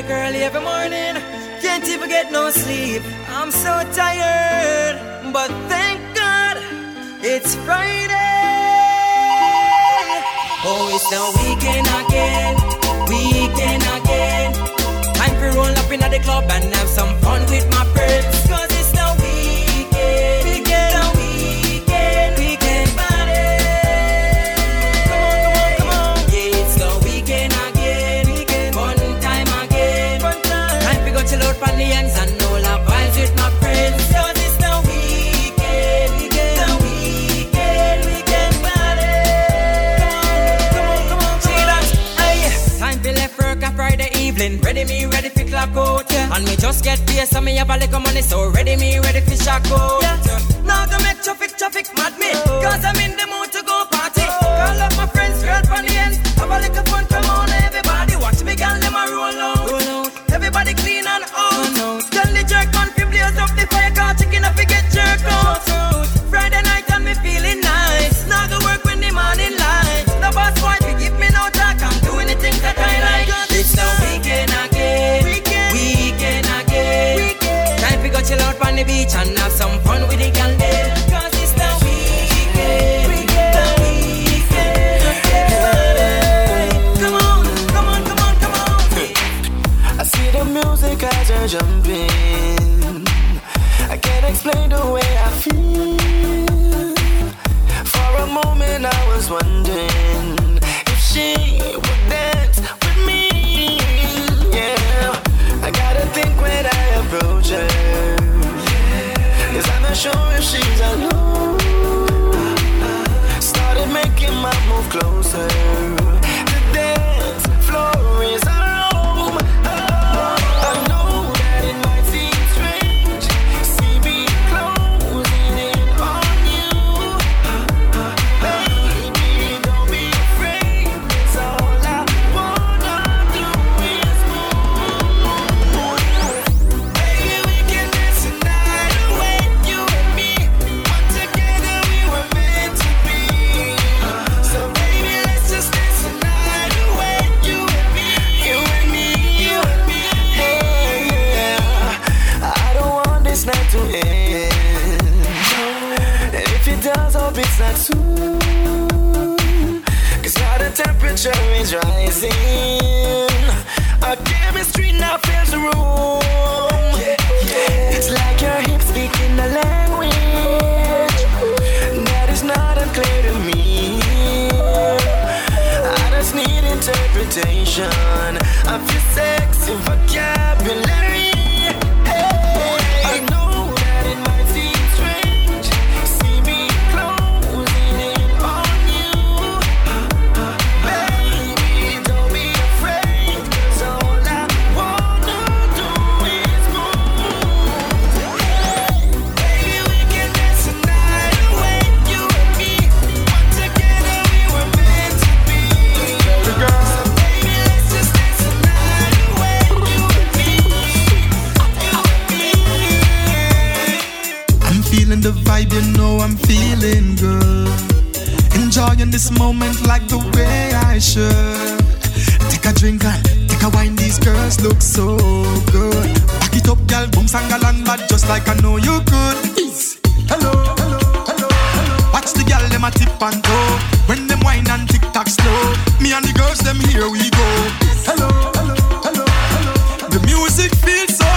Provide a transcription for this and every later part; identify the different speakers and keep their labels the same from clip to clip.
Speaker 1: break early every morning. Can't even get no sleep. I'm so tired. But thank God it's Friday. Oh, it's the weekend again. Weekend again. Time for roll up in the club and have some fun with my friends. Ready me, ready for clock out, yeah. And me just get paid, so me have a little money, so ready me, ready for shock out. Yeah. Now to make traffic, traffic mad me. Cause I'm in the mood to go party. Call up my friends, girl from the ends. Have a little fun, come on, everybody. Watch me, girl, roll out. Roll out. The
Speaker 2: vibe, you know I'm feeling good. Enjoying this moment like the way I should. Take a drink and take a wine, these girls look so good. Back it up, girl, boom, sangalang, bad, just like I know you could. Easy. Hello, hello, hello, hello. Watch the girl, them a tip and toe. When them wine and tick tock slow. Me and the girls, them here we go. Hello, hello, hello, hello. The music feels so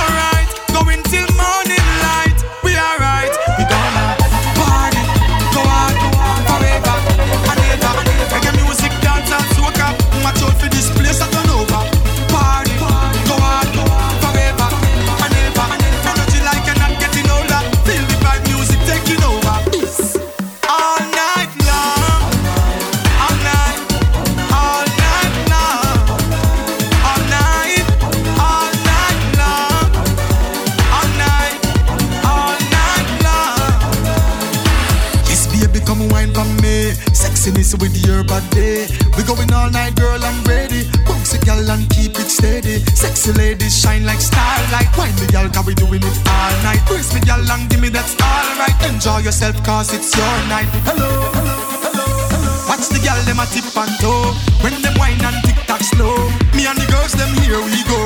Speaker 2: Sexy ladies shine like starlight. Wine the girl, cause we doing it all night. Brace me, girl, and give me that's alright. Enjoy yourself, cause it's your night. Hello, hello, hello, hello. Watch the girl, them a tip and toe. When them wine and tick tock slow. Me and the girls, them here we go.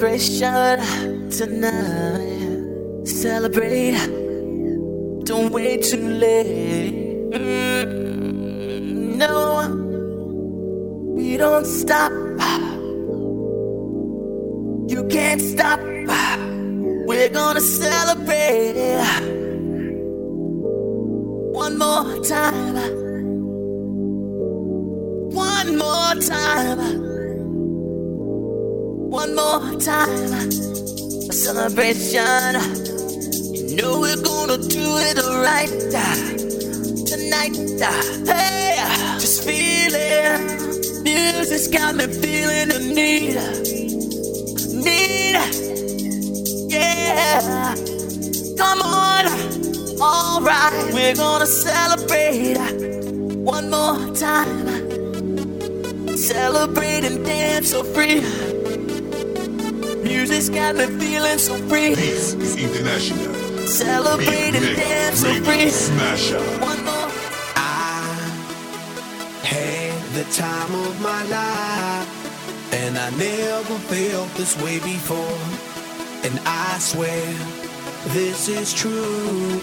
Speaker 3: vibration alright. We're gonna celebrate one more time. Celebrate and dance so free. Music's got me feeling so free.
Speaker 4: This is international.
Speaker 3: Celebrate and dance so free.
Speaker 4: Smash up.
Speaker 3: One more.
Speaker 5: I had the time of my life, and I never felt this way before. And I swear this is true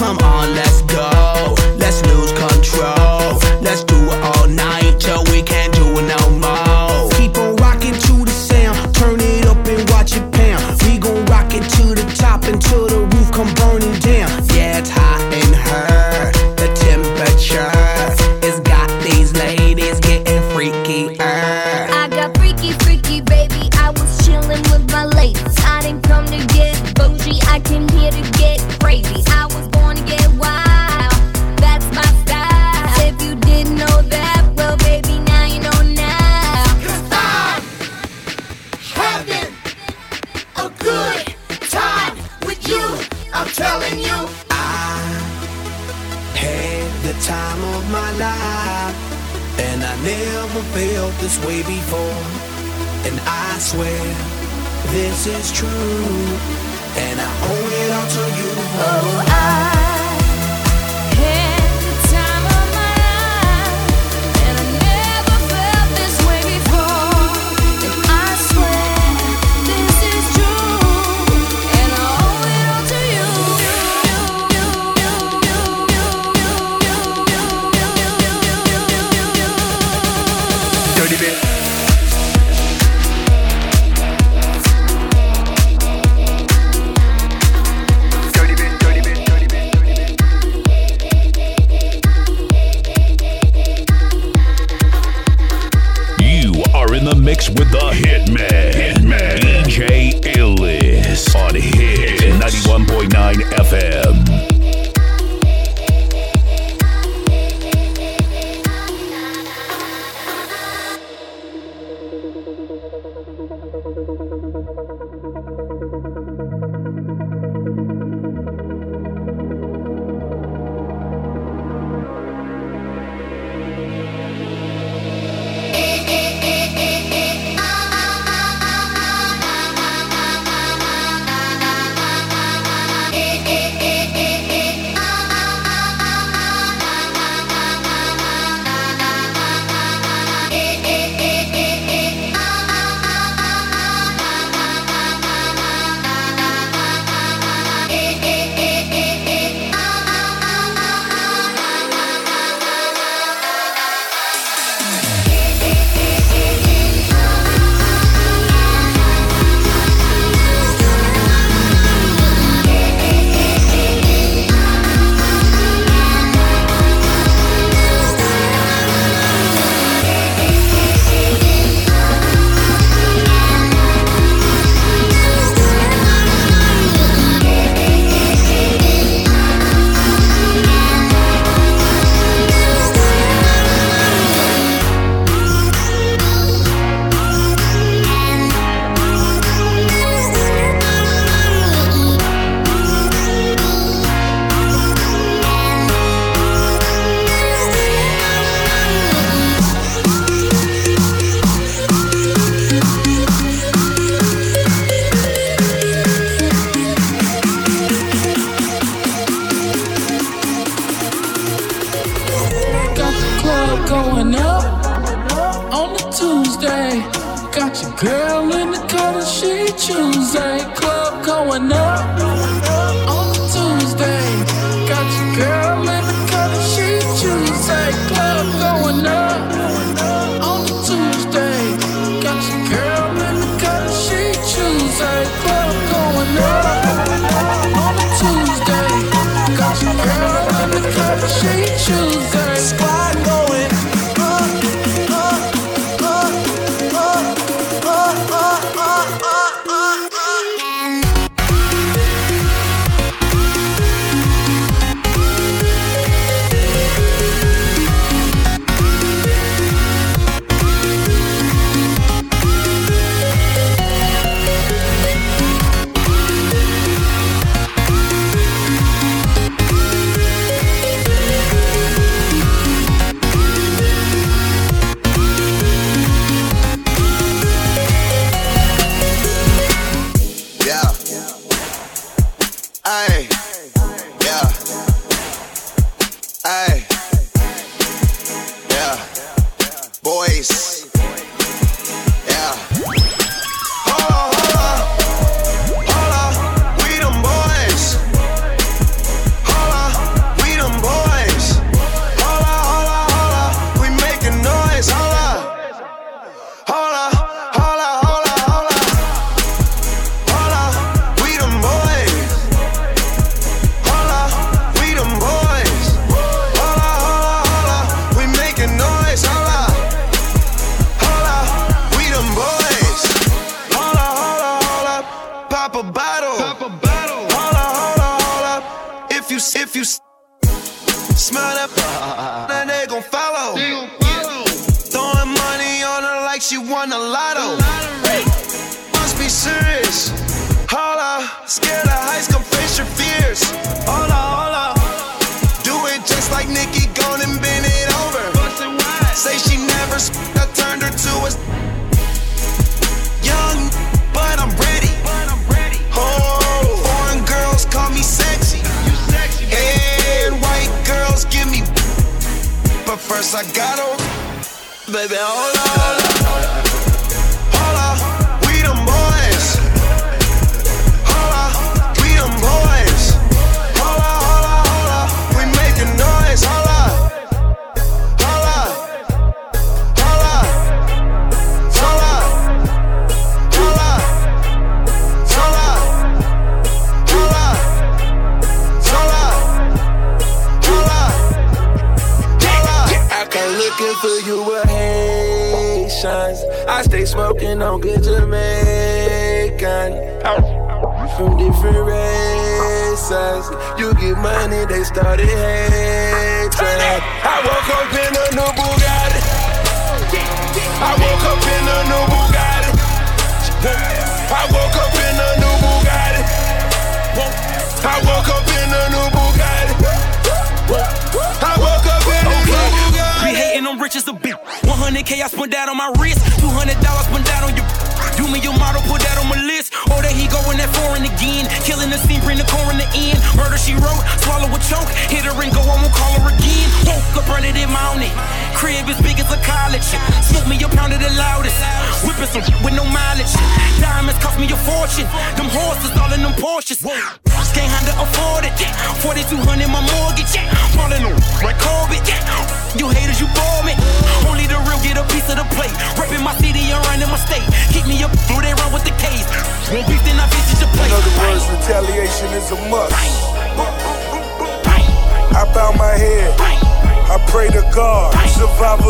Speaker 5: Come on, let's never felt this way before. And I swear this is true. And I owe it all to you.
Speaker 6: Oh, I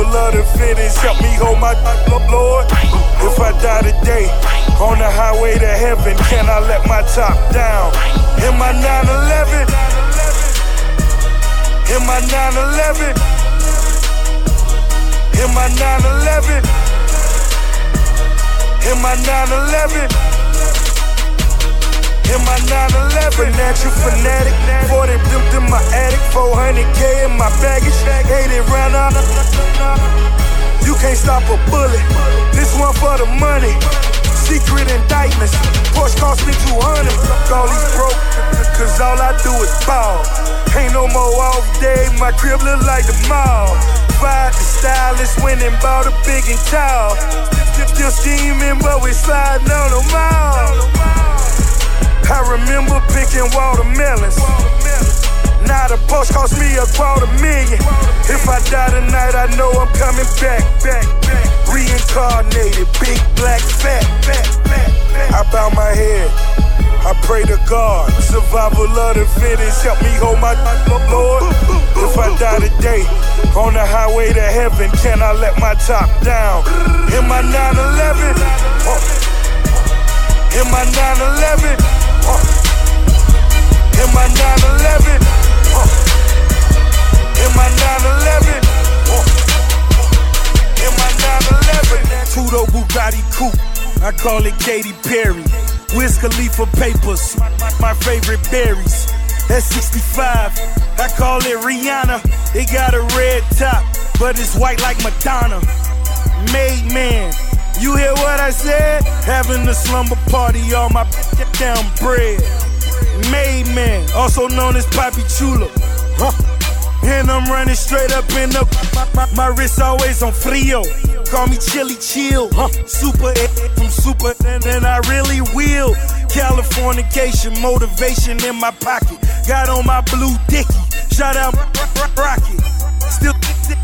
Speaker 6: would love to
Speaker 7: finish. Help me hold my Lord. If I die today, on the highway to heaven, can I let my top down? In my 911. In my 911. In my 911. In my 911 in my 911. Natural fanatic, 40 pimped in my attic, 400k in my baggage, 80 round out. You can't stop a bullet. This one for the money. Secret indictments. Porsche cost me 200. All these broke, cause all I do is ball. Ain't no more off day, my crib look like the mall. Ride the stylist, went and bought a big and tall. Still scheming, but we sliding on the mall. I remember picking watermelons. Now the post cost me a quarter million. If I die tonight, I know I'm coming back, back, back. Reincarnated, big black fat, fat, fat. I bow my head. I pray to God, survival of the fittest. Help me hold my Lord. If I die today on the highway to heaven, can I let my top down? In my 911, uh, in my 911, uh, in my 911, uh, in my 911, uh, in my 911. Tudo Bugatti coupe, I call it Katy Perry. Wiz Khalifa papers, my, my, my favorite berries. At 65, I call it Rihanna. It got a red top, but it's white like Madonna. Made man, you hear what I said? Having a slumber party on my down bread. Made man, also known as Poppy Chula. Huh. And I'm running straight up in the. My, my, my wrist always on frio. Call me chilly chill. Huh. Super from super, and then I really will. Californication, motivation in my pocket. Got on my blue dicky. Shout out Rocket. Still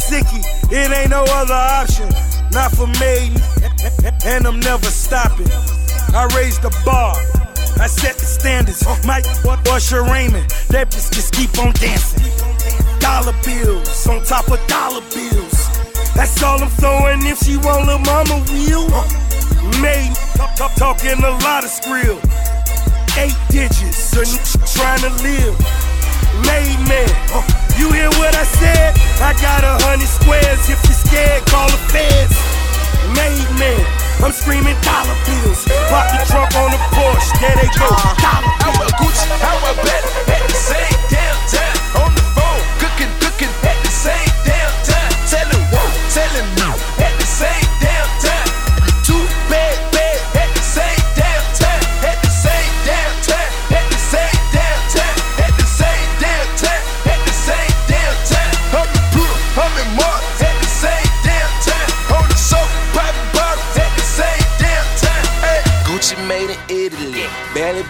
Speaker 7: sicky. It ain't no other option. Not for me. And I'm never stopping. I raised the bar. I set the standards. Mike Usher Raymond. That bitch just keep on dancing. Dollar bills on top of dollar bills. That's all I'm throwing if she want little mama wheel. Made talk, talk, talking a lot of skrill. Eight digits, so trying to live. Made man, you hear what I said? I got a hundred squares. If you're scared, call the feds. Made man, I'm screaming dollar bills. Pop the trunk on the Porsche, there they go. Uh-huh. Dollar
Speaker 3: How a Gucci, how a bet at the same damn time. On the phone, cooking, cooking at the same damn time. Telling whoa, telling no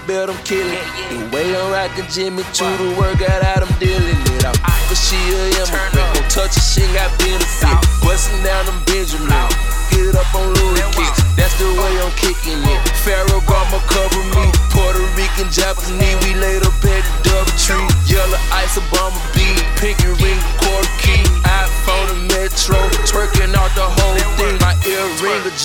Speaker 8: Built, I'm killing. The way I'm rocking Jimmy Choo, the work out out, I'm dealing it. I'm but she a immigrant. Don't touch a shit, got benefit. Busting down them Benjamin. Get up on Louis kicks. That's the way I'm kicking it. Ferragamo cover me. Puerto Rican, Japanese. We laid up at the double tree. Yellow ice, Obama beat. Pinky ring, quarter key.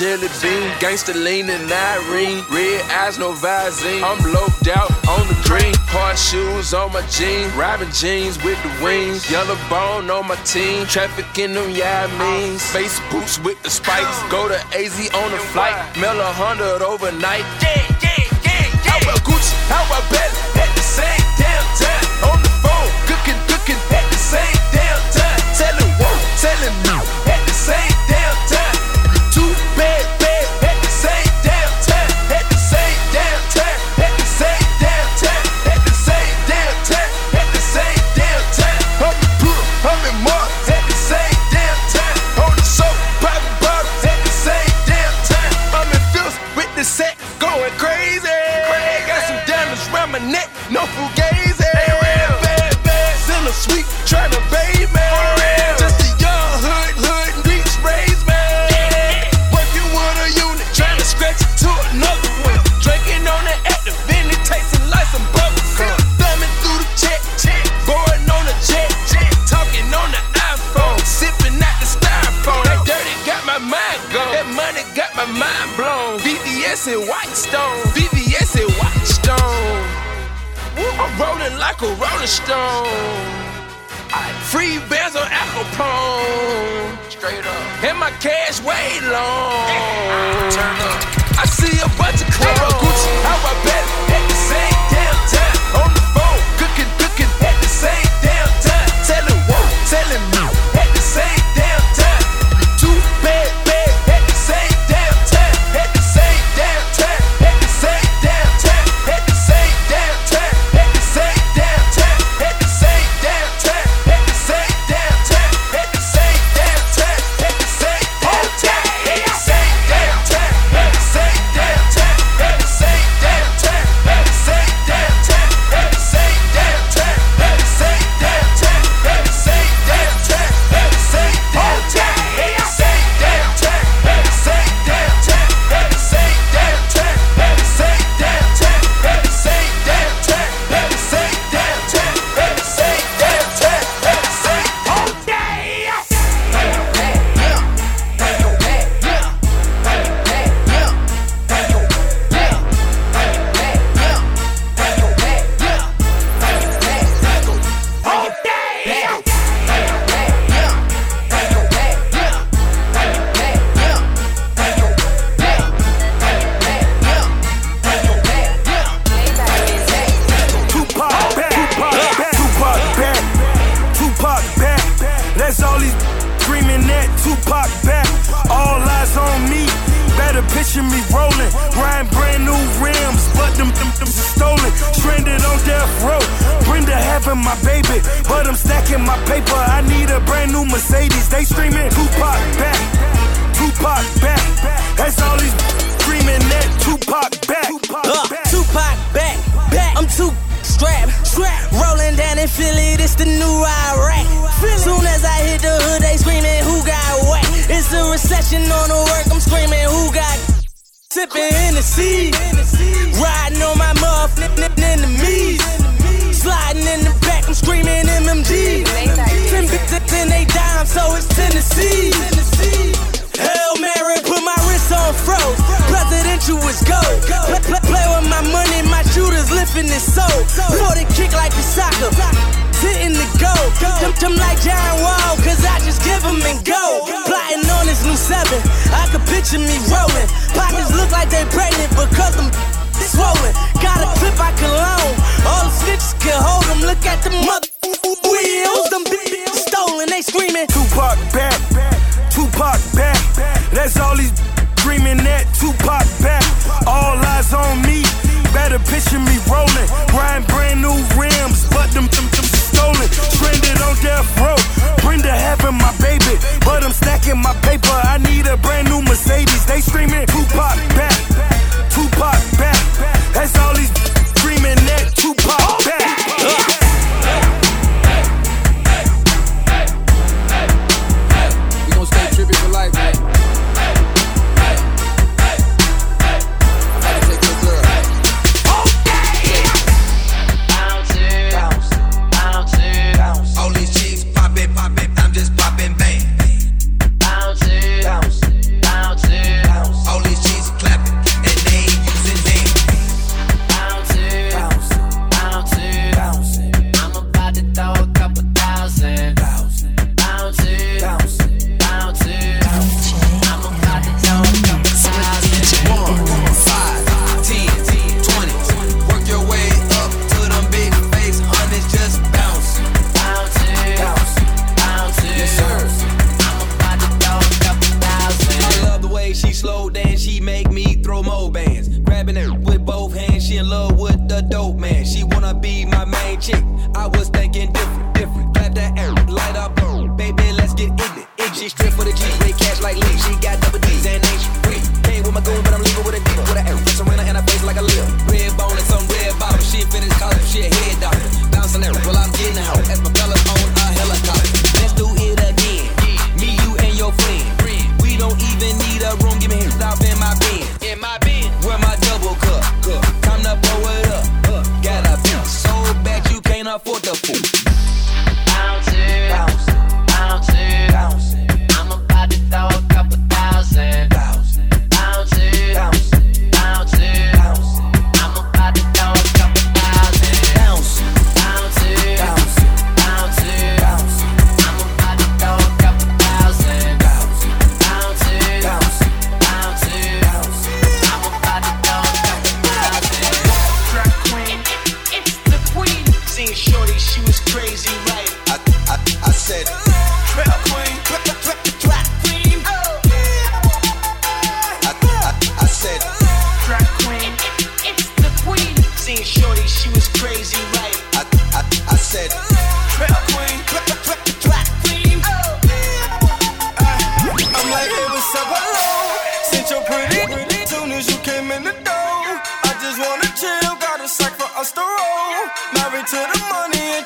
Speaker 8: Jelly bean. Gangsta lean and Irene. Red eyes, no Visine. I'm loped out on the green. Hard shoes on my jeans. Robin jeans with the wings. Yellow bone on my team. Trafficking them, mean. Space boots with the spikes. Go to AZ on the flight. Mail a hundred overnight. Yeah, yeah, yeah, yeah.
Speaker 3: How a Gucci, how a bet at the same damn time. On the phone, cooking, cooking at the same damn time. Telling whoa, telling no a rolling stone. Free bands on Al Capone. Straight up. And my cash way long. Turn up. I see a bunch of clones. How I the
Speaker 9: Hennessy. Riding on my motherfucking enemies. Sliding in the back, I'm screaming MMG. Ten bitches and they dime, so it's Tennessee. Hell Mary, put my wrist on froze. Presidential is gold. Play, play, play with my money, my shooters lifting this soul. Throw the kick like a soccer hitting the goal. Them, them like John Wall, cause I just give them and go. Plotting on this new seven, I could picture me rolling. Pockets look like they pregnant because I'm swollen. Got a clip I can loan, all the snitches can hold them. Look at the mother wheels, them bitches stolen, they screaming.
Speaker 10: Tupac back, Tupac back, that's all these dreaming that Tupac back. All eyes on me, better picture me rolling. Grind brand new rims, but them, them, them death row. Brenda having my baby, but I'm stacking my paper. I need a brand new Mercedes. They screaming Tupac.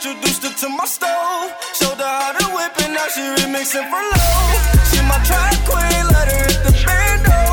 Speaker 10: Introduced her to my stove. Showed her how to whip, and now she remixing for low. She my track queen, let her hit the bando.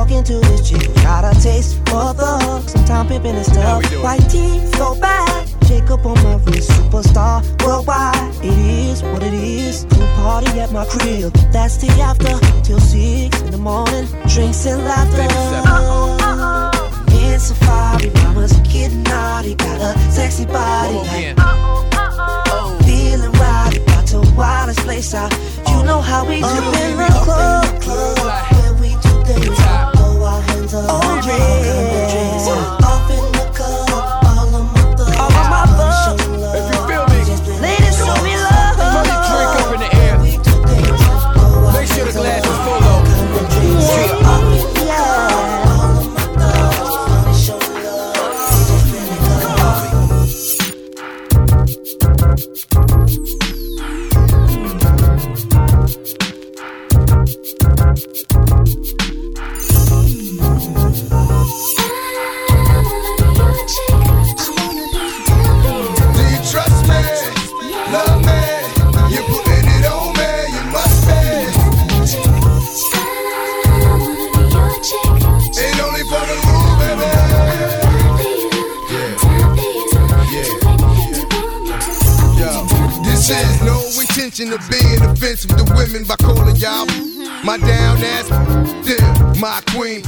Speaker 5: Walk into
Speaker 11: this
Speaker 12: gym, Got a
Speaker 11: taste for the hook. Sometimes pimping is tough. White teeth so bad. Shake up on my wrist. Superstar worldwide. It is what it is. Pool party at my crib. That's the after. Till six in the morning. Drinks and laughter. Uh-oh, uh-oh. In safari, mama's getting naughty. Got a
Speaker 13: sexy body. Like, uh-oh, uh-oh. Oh. Feeling wild. Got to wildest place out. You know how we do in the club. When we do things oh, red, yeah.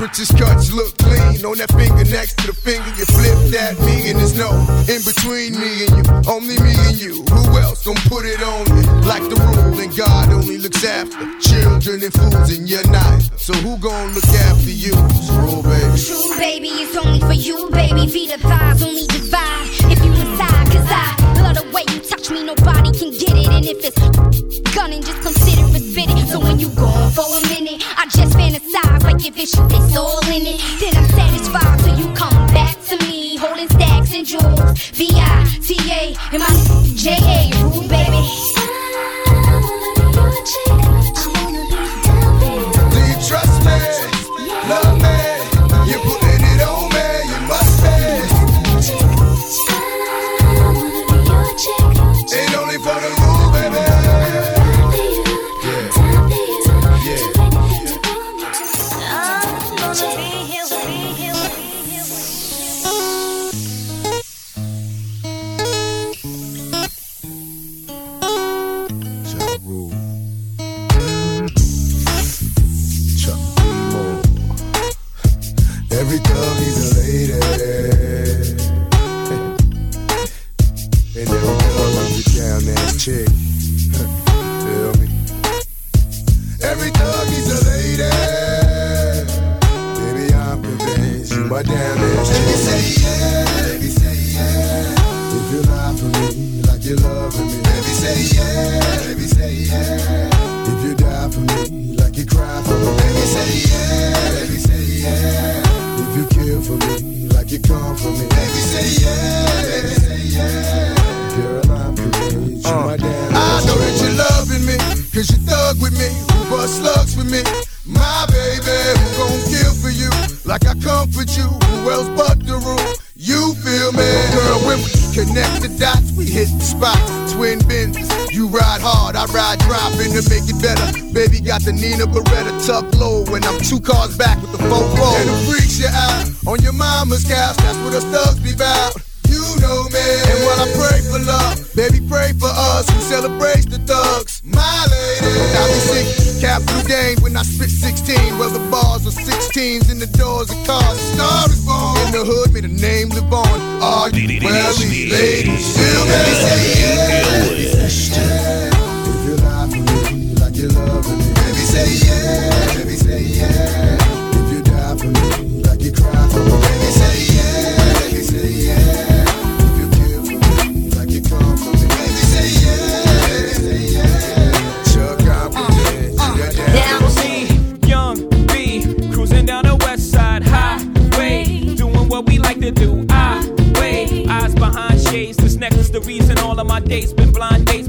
Speaker 13: Princess cuts look clean on that finger next to the finger. You flip at me and there's no in between me and you, only me and you. Who else gon' put it on me? Like the rule, and God only looks after children and fools, and you're. So who gon' look after you? Rule, baby.
Speaker 14: True, baby, it's only for you, baby. Feet of thighs only divide if you decide. Cause I love the way you touch me, nobody can get it. And if it's gunning, just consider it fitted. So when you gone for a minute, I just it's it's all in it. Then I'm satisfied till you come back to me, holding stacks and jewels. V I T A and my J A, Rule, baby.
Speaker 13: The dots, we hit the spot. Twin bends, you ride hard, I ride dropping to make it better. Baby got the Nina Beretta tucked low when I'm two cars back with the four four. And the freaks you out on your mama's couch, that's what us thugs be bout. You know me. And while I pray for love, baby, pray for us who celebrates the thugs. My lady. I be singing capital game when I spit 16. Well, the bars are 16s in the doors of cars. The star is born. In the hood, may the name live on. Are you ready, ladies? Feel me?
Speaker 15: Do. I wait, eyes behind shades. This necklace, the reason all of my dates been blind dates.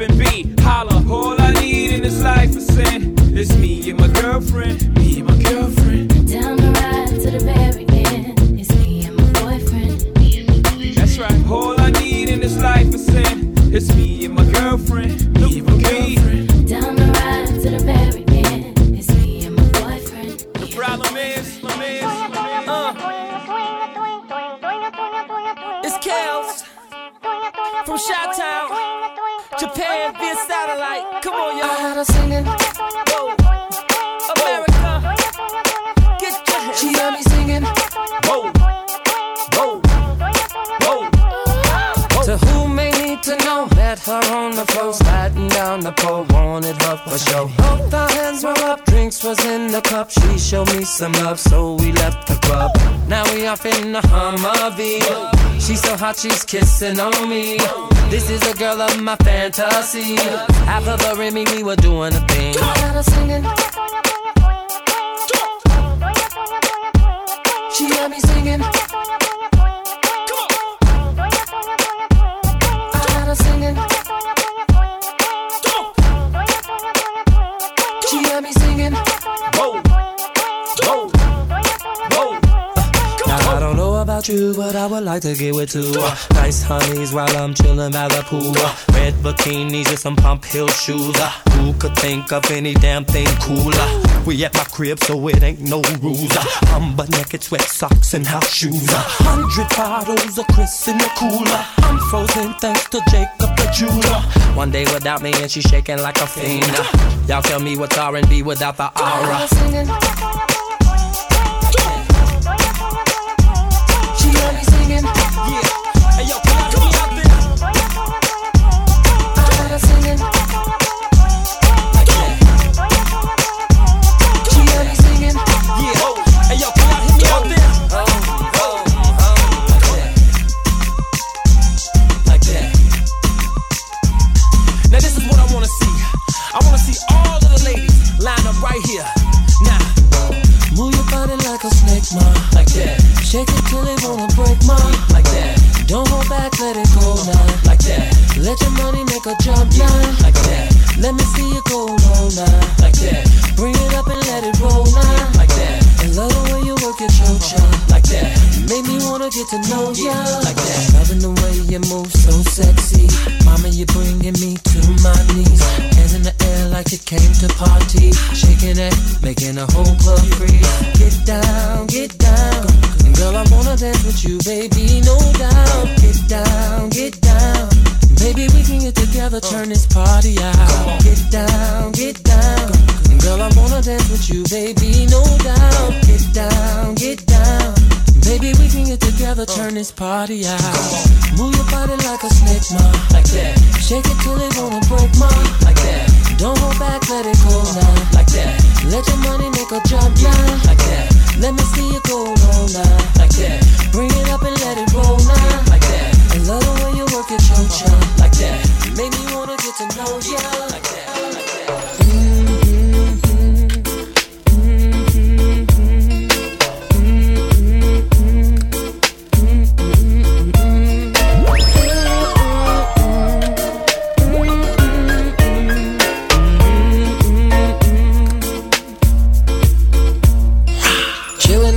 Speaker 15: And B. Holla, all I need in this life is sin. It's me and my girlfriend, me and my girlfriend.
Speaker 6: Down the ride to the very end. It's me and my boyfriend.
Speaker 15: That's right. All I need in this life is sin. It's me and my girlfriend, me and my girlfriend.
Speaker 16: So we left the club. Now we off in the Humvee. She's so hot, she's kissing on me. This is a girl of my fantasy. Half of her and me, we were doing a thing. Singing.
Speaker 6: She had me singing.
Speaker 16: You, but I would like to get with two. Uh, nice honeys while I'm chilling by the pool. Red bikinis and some pump heel shoes. Who could think of any damn thing cooler? We at my crib, so it ain't no rules. I'm butt naked, sweat socks and house shoes. Hundred bottles of Chris in the cooler. I'm frozen thanks to Jacob the jeweler. One day without me and she shaking like a fiend. Y'all tell me what's R&B without the aura.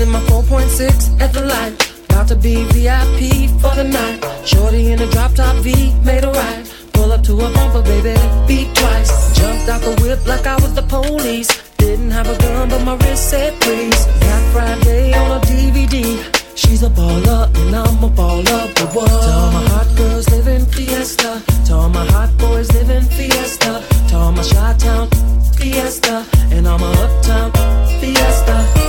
Speaker 17: In my 4.6 at the light. About to be VIP for the night. Shorty in a drop top V, made a ride. Pull up to a bumper, baby, beat twice. Jumped out the whip like I was the police. Didn't have a gun, but my wrist said please. Black Friday on a DVD. She's a baller, and I'm a baller, but what? To all my hot girls living fiesta. To all my hot boys living fiesta. To all my Chi Town fiesta. And all my uptown fiesta.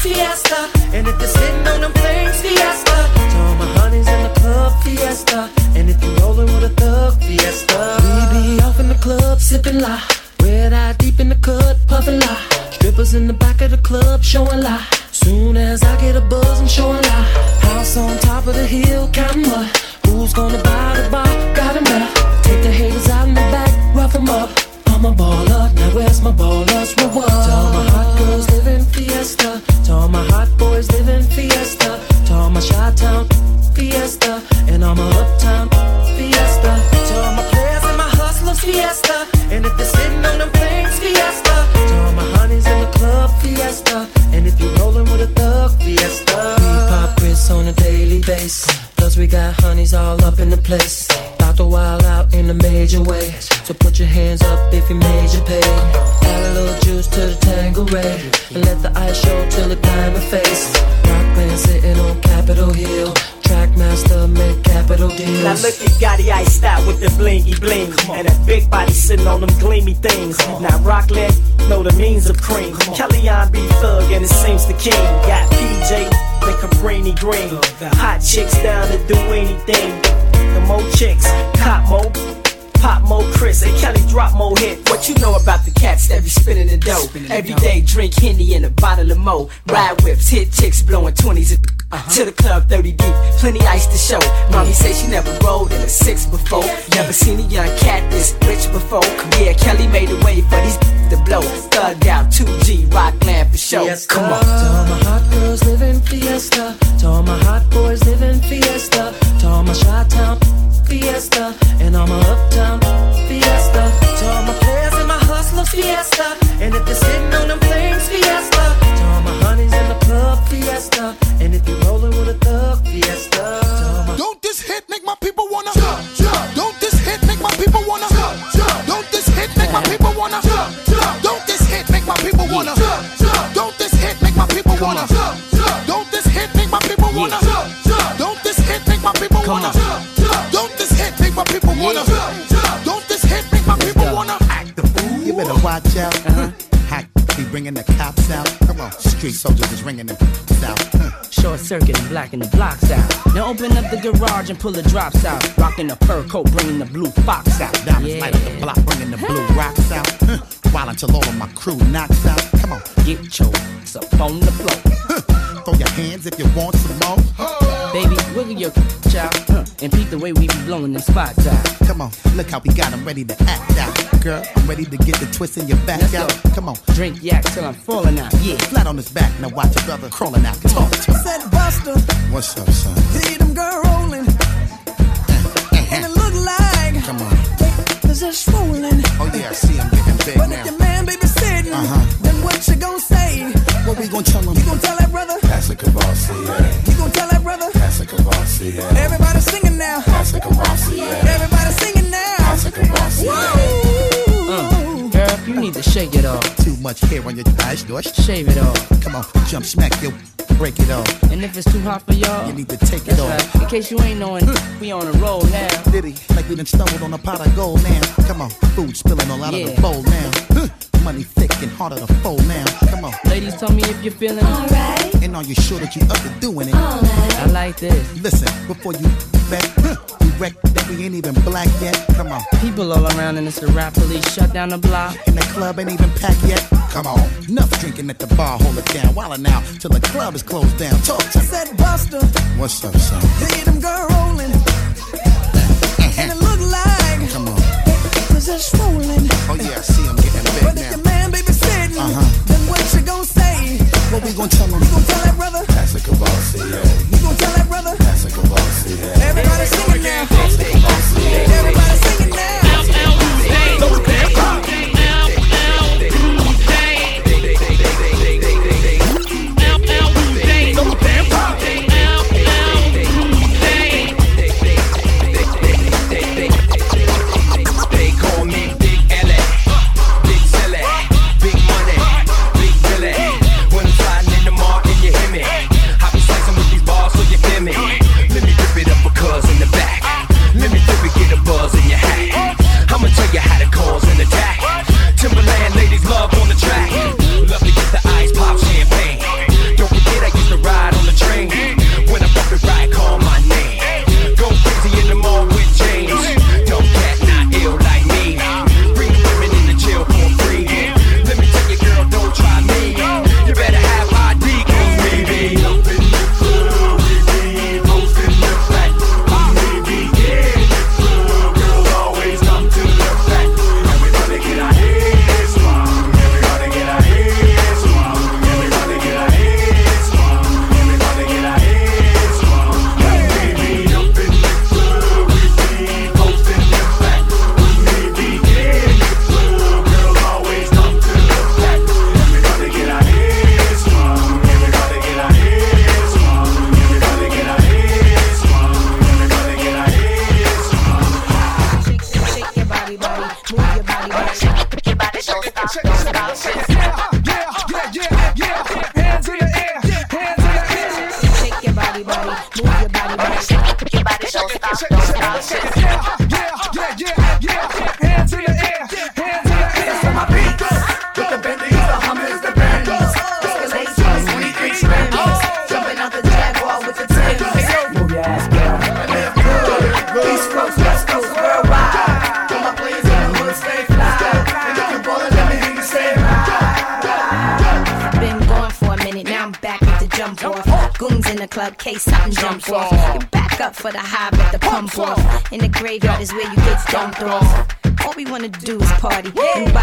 Speaker 17: Fiesta. And if you're sitting on them things fiesta. To all my honeys in the club fiesta. And if you're rolling with a thug fiesta. We be off in the club sipping la. Red eye deep in the cut, puffin' la. Strippers in the back of the club showing la. Soon as I get a buzz, I'm showing la. House on top of the hill, counting what? Who's gonna buy the bar? Got enough. Take the haters out in the back, rough 'em up. I'm a baller, now where's my ballers all my uptown fiesta. To all my players and my hustlers fiesta. And if you're sitting on them things fiesta. To all my honeys in the club fiesta. And if you're rolling with a thug fiesta. We pop Chris on a daily basis. Plus we got honeys all up in the place. About to wild out in a major way. So put your hands up if you made your pay. Add a little juice to the Tanqueray. And let the ice show till it diamond face. Rock band sitting on Capitol Hill. Trackmaster make capital deals.
Speaker 9: Now look at Gotti iced out with the blingy bling. And that big body sitting on them gleamy things. Now Rocklet know the means of cream. Kellyanne be thug and it seems the king. Got PJ and Cabrini Green. Hot chicks down to do anything. The more chicks, cop more. Pop more Chris and Kelly drop more hit.
Speaker 18: What you know about the cats that be spinning the dough? Every day drink Henny and a bottle of Mo. Ride whips, hit chicks blowing 20s and to the club 30 deep. Plenty ice to show. Mommy say she never rolled in a six before. Never seen a young cat this rich before. Yeah, Kelly made a way for these to blow. Thugged out 2G, Rockland for show. Come on.
Speaker 17: To all my hot girls living fiesta. To all my hot boys living fiesta. To all my Chi-Town fiesta. And all my uptown fiesta. To all my players and my hustlers fiesta. And if you're sitting on them things fiesta parties in the club fiesta. And if you rolling with a thug fiesta.
Speaker 19: Don't this hit make my people wanna jump, jump. Don't this hit make my people wanna jump, jump. Don't this hit make my people wanna jump, jump. Don't this hit make my people wanna
Speaker 20: jump, jump. Don't this hit make my people wanna jump, jump. Don't this hit make my people wanna jump, jump. Don't this hit make my people wanna jump, jump. Don't this hit make my people wanna jump, jump. Don't this hit make my people wanna
Speaker 19: act the fool.
Speaker 20: You better watch out. Uh-huh. Hack, be bringing the cops out Street soldiers is ringing them out.
Speaker 9: Short circuit and blacking the blocks out. Now open up the garage and pull the drops out. Rocking the fur coat, bringing the blue fox out.
Speaker 20: Diamonds light up the block, bringing the blue rocks out. While until all of my crew knocks out. Come on,
Speaker 9: get your ass up on the floor.
Speaker 20: Throw your hands if you want some more.
Speaker 9: Baby, wiggle your child huh, and peep the way we be blowing them spots out.
Speaker 20: Come on, look how we got 'em ready to act out. Girl, I'm ready to get the twist in your back
Speaker 9: Let's
Speaker 20: out.
Speaker 9: go.
Speaker 20: Come on,
Speaker 9: Drink yak till I'm falling out. Yeah,
Speaker 20: flat on his back. Now watch your brother crawling out. Talk to him.
Speaker 19: Said Busta,
Speaker 20: What's up, son?
Speaker 19: see them girl rolling,
Speaker 9: shake it off.
Speaker 20: Too much hair on your eyes, Dosh.
Speaker 9: Shave it off.
Speaker 20: Come on, jump, smack yo, break it off.
Speaker 9: And if it's too hot for y'all,
Speaker 20: You need to take it
Speaker 9: that's
Speaker 20: off.
Speaker 9: right. In case you ain't knowing, we on a roll now.
Speaker 20: Diddy, like we done stumbled on a pot of gold now. Come on, food spilling all out of the bowl now. Huh. Money thick and harder to fold now. Come on.
Speaker 9: Ladies, tell me if you're feeling
Speaker 20: alright. And are you sure that you up to doing it? All right.
Speaker 9: I like this.
Speaker 20: Listen, before you back, huh, that we ain't even black yet. Come on.
Speaker 9: People all around and it's the rap police shut down the block.
Speaker 20: And the club ain't even packed yet. Come on. Enough drinking at the bar, hold it down. While now, till the club is closed down. Talk to me.
Speaker 19: Said Busta,
Speaker 20: What's up, son?
Speaker 19: see them girl rolling, and it look like
Speaker 20: Come on.
Speaker 19: cause they're swollen.
Speaker 20: Oh yeah, I see him getting big
Speaker 19: But if
Speaker 20: now.
Speaker 19: your man baby sitting,
Speaker 20: Uh-huh.
Speaker 19: then what you gon' say?
Speaker 20: What we gonna tell him?
Speaker 19: You gon' tell that brother?
Speaker 20: Pass a Courvoisier, yeah.
Speaker 19: You gon' tell that brother?
Speaker 20: Pass a Courvoisier, yeah.
Speaker 19: Everybody singing now. Everybody singing now.
Speaker 21: They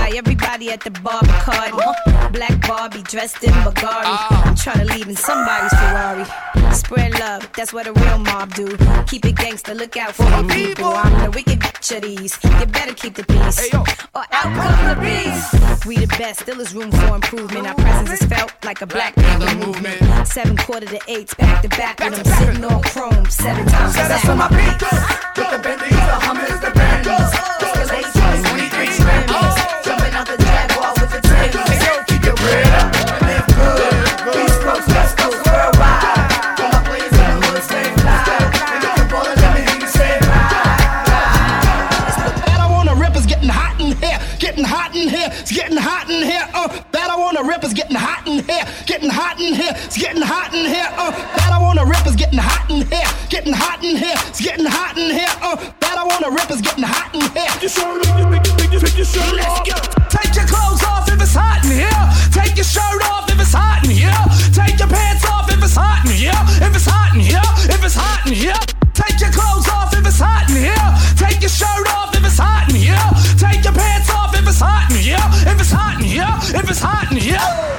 Speaker 18: buy everybody at the bar Bacardi. Uh-huh. Black Barbie dressed in Bulgari. Ah. I'm trying to leave in somebody's Ferrari. Spread love, that's what a real mob do. Keep it gangster, look out for the people. I'm the wicked bitch of these. You better keep the peace, or out come the beast. We the best, still is room for improvement. Our presence is felt like a black panther movement. Seven quarter to eights, back to back and I'm sitting on chrome seven times.
Speaker 22: Us
Speaker 18: exact.
Speaker 22: on my beat. With the Bentleys, the Hummers, the Bentleys. hot in here. It's getting hot in here. Uh, that I wanna rip is getting hot in here.
Speaker 10: Getting hot in here. It's getting hot in here. Uh, that I wanna rip is getting hot in here.
Speaker 23: Pick your shirt off. Pick, your shirt off. Take your clothes off if it's hot in here. Take your shirt off if it's hot in here. Take your pants off if it's hot in here. If it's hot in here. If it's hot in here. Take your clothes off if it's hot in here. Take your shirt off if it's hot in here. Take your pants off if it's hot in here. If it's hot in here. If it's hot in here.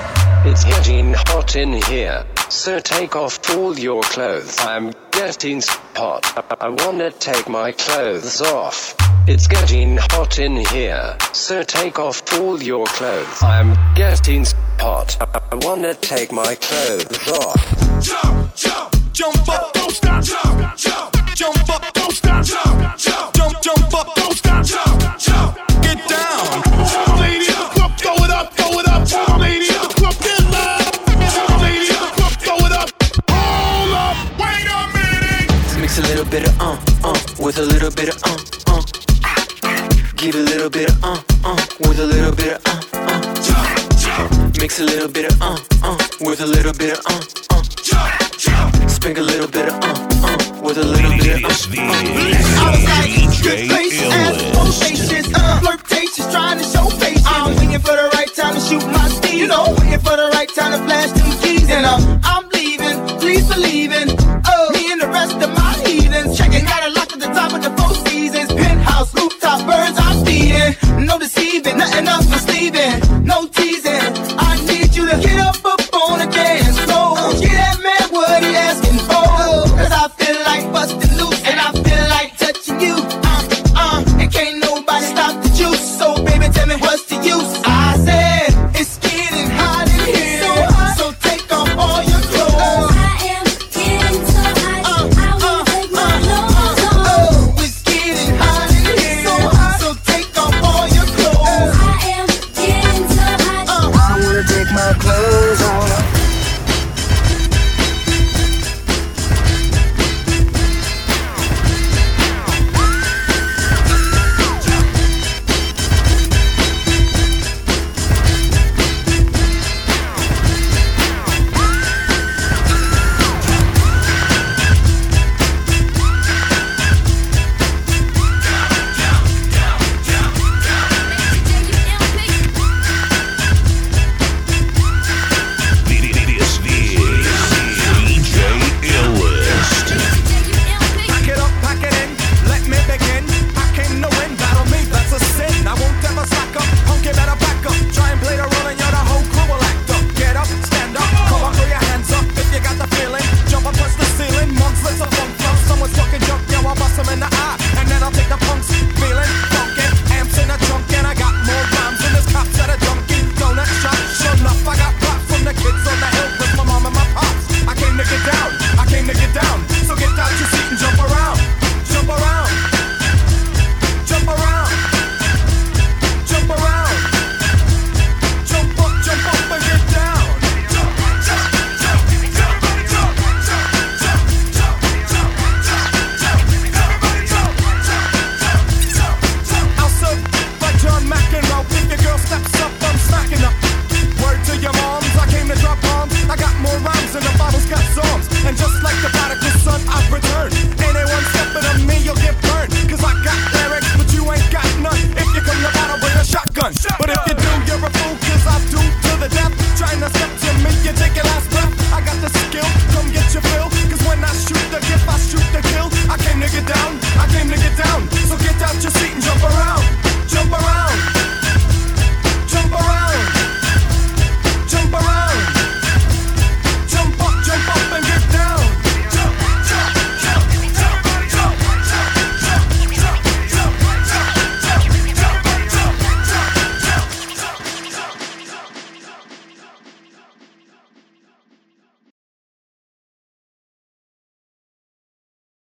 Speaker 24: Getting hot in here, so take off all your clothes. I'm getting hot. I, wanna take my clothes off. It's getting hot in here, so take off all your clothes. I'm getting hot. I, I wanna take my clothes off.
Speaker 23: Jump, jump, jump up, don't stop. Jump, jump, jump up,
Speaker 16: with a little bit of uh, uh. Give a little bit of uh, uh, with a little bit of uh, uh. Mix a little bit of uh,